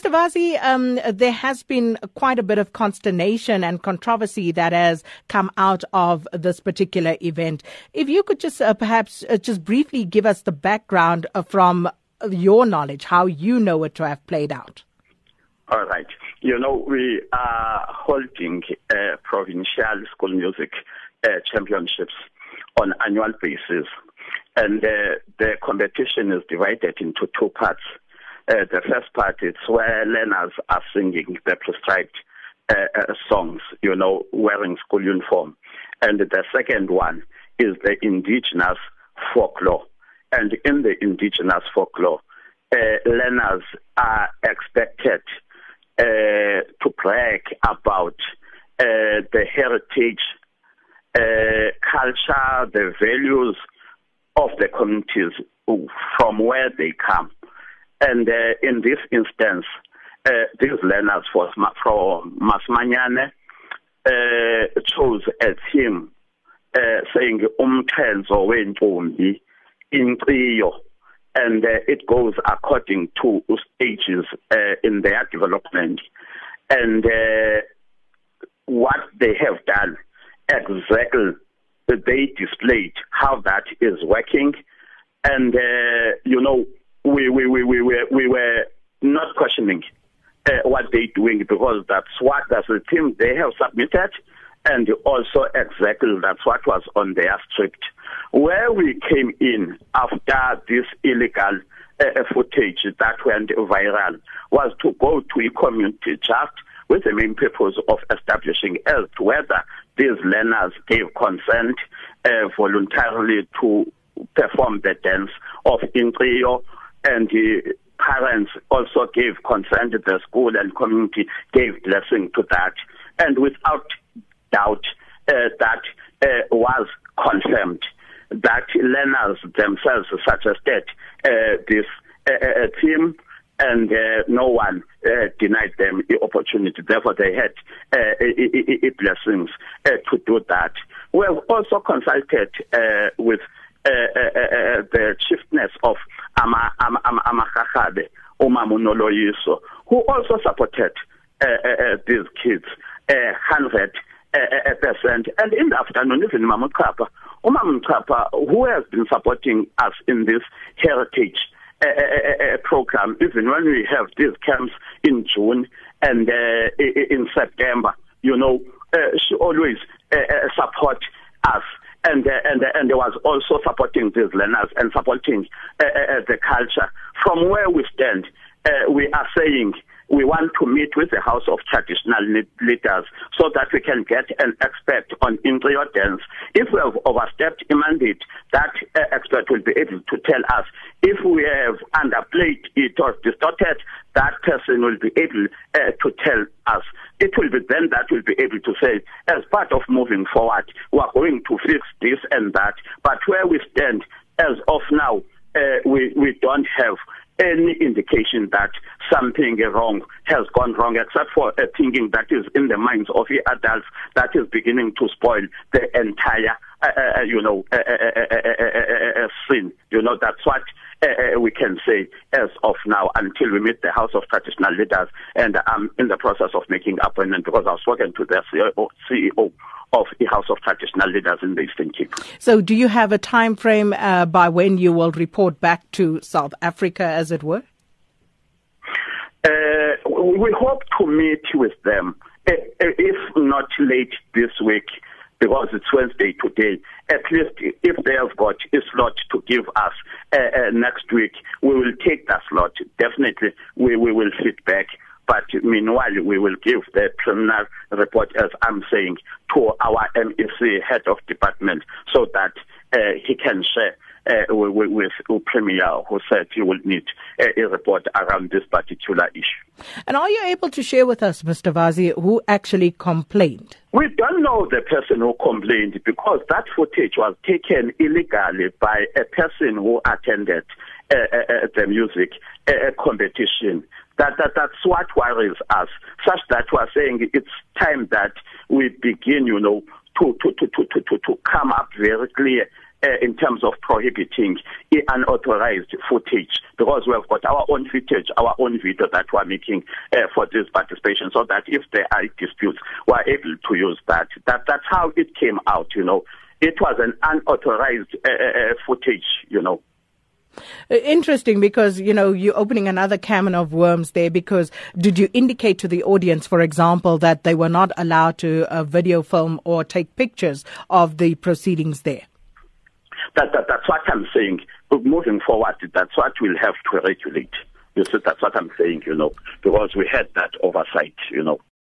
Mr. Vazi, um, there has been quite a bit of consternation and controversy that has come out of this particular event. If you could just uh, perhaps uh, just briefly give us the background uh, from your knowledge, how you know it to have played out. All right. You know, we are holding provincial school music uh, championships on annual basis. And uh, the competition is divided into two parts. Uh, the first part is where learners are singing the prescribed uh, uh, songs, you know, wearing school uniform. And the second one is the indigenous folklore. And in the indigenous folklore, uh, learners are expected uh, to brag about the heritage, uh, culture, the values of the communities from where they come. And uh, in this instance, uh, these learners from Masimanyane uh, chose a theme uh, saying umthenzo wentombi inqiyo and uh, it goes according to stages uh, in their development. And uh, what they have done exactly they displayed how that is working. And uh, you know we we we we were we were not questioning uh, what they're doing because that's what that's the team they have submitted and also exactly that's what was on their script. Where we came in after this illegal uh, footage that went viral was to go to a community just with the main purpose of establishing as to whether these learners gave consent uh, voluntarily to perform the dance of Inqiyo and the parents also gave consent the school and community gave blessing to that and without doubt uh, that uh, was confirmed that learners themselves suggested uh, this uh, uh, team and uh, no one uh, denied them the opportunity. Therefore, they had uh, blessings uh, to do that. We have also consulted uh, with uh, uh, uh, the chiefness of Amagachabe, Umamunoloyiso, who also supported uh, uh, these kids, uh, 100 uh, percent. And in the afternoon, even Mama Kapa, Umam Kapa, who has been supporting us in this heritage uh, uh, uh, program, even when we have these camps in June and uh, in September, you know, uh, she always uh, uh, support us and uh, and uh, and was also supporting these learners and supporting uh, uh, the culture. From where we stand, uh, we are saying we want to meet with the House of Traditional Leaders so that we can get an expert on Inqiyo dance. If we have overstepped a mandate, that uh, expert will be able to tell us. If we have underplayed it or distorted, that person will be able uh, to tell us. It will be then that will be able to say, as part of moving forward, we are going to fix this and that. But where we stand as of now, uh, we, we don't have any indication that something wrong has gone wrong, except for a thinking that is in the minds of the adults that is beginning to spoil the entire, uh, uh, you know, uh, uh, sin. You know, that's what we can say as of now until we meet the House of Traditional Leaders. And I'm in the process of making appointment because I've spoken to the CEO, of the House of Traditional Leaders in the Eastern Cape. So, do you have a time frame uh, by when you will report back to South Africa, as it were? Uh, we hope to meet with them, uh, if not late this week, because it's Wednesday today. At least if they have got a slot to give us uh, uh, next week, we will take that slot. Definitely, we, we will sit back. But meanwhile, we will give the preliminary report, as I'm saying, to our MEC head of department so that uh, he can share uh, with, with Premier who said he will need a report around this particular issue. And are you able to share with us, Mr. Vazi, who actually complained? We don't know the person who complained because that footage was taken illegally by a person who attended uh, uh, uh the music uh, competition. That, that that's what worries us, such that we're saying it's time that we begin, you know, to to to to to to, to come up very clear uh, in terms of prohibiting unauthorized footage because we have got our own footage, our own video that we're making uh, for this participation so that if there are disputes, we're able to use that. that. That's how it came out, you know. It was an unauthorized uh, uh, uh footage, you know. Interesting because, you know, you're opening another can of worms there because did you indicate to the audience, for example, that they were not allowed to uh, video film or take pictures of the proceedings there? That, that, that's what I'm saying. Moving forward, that's what we'll have to regulate. You see, that's what I'm saying, you know, because we had that oversight, you know.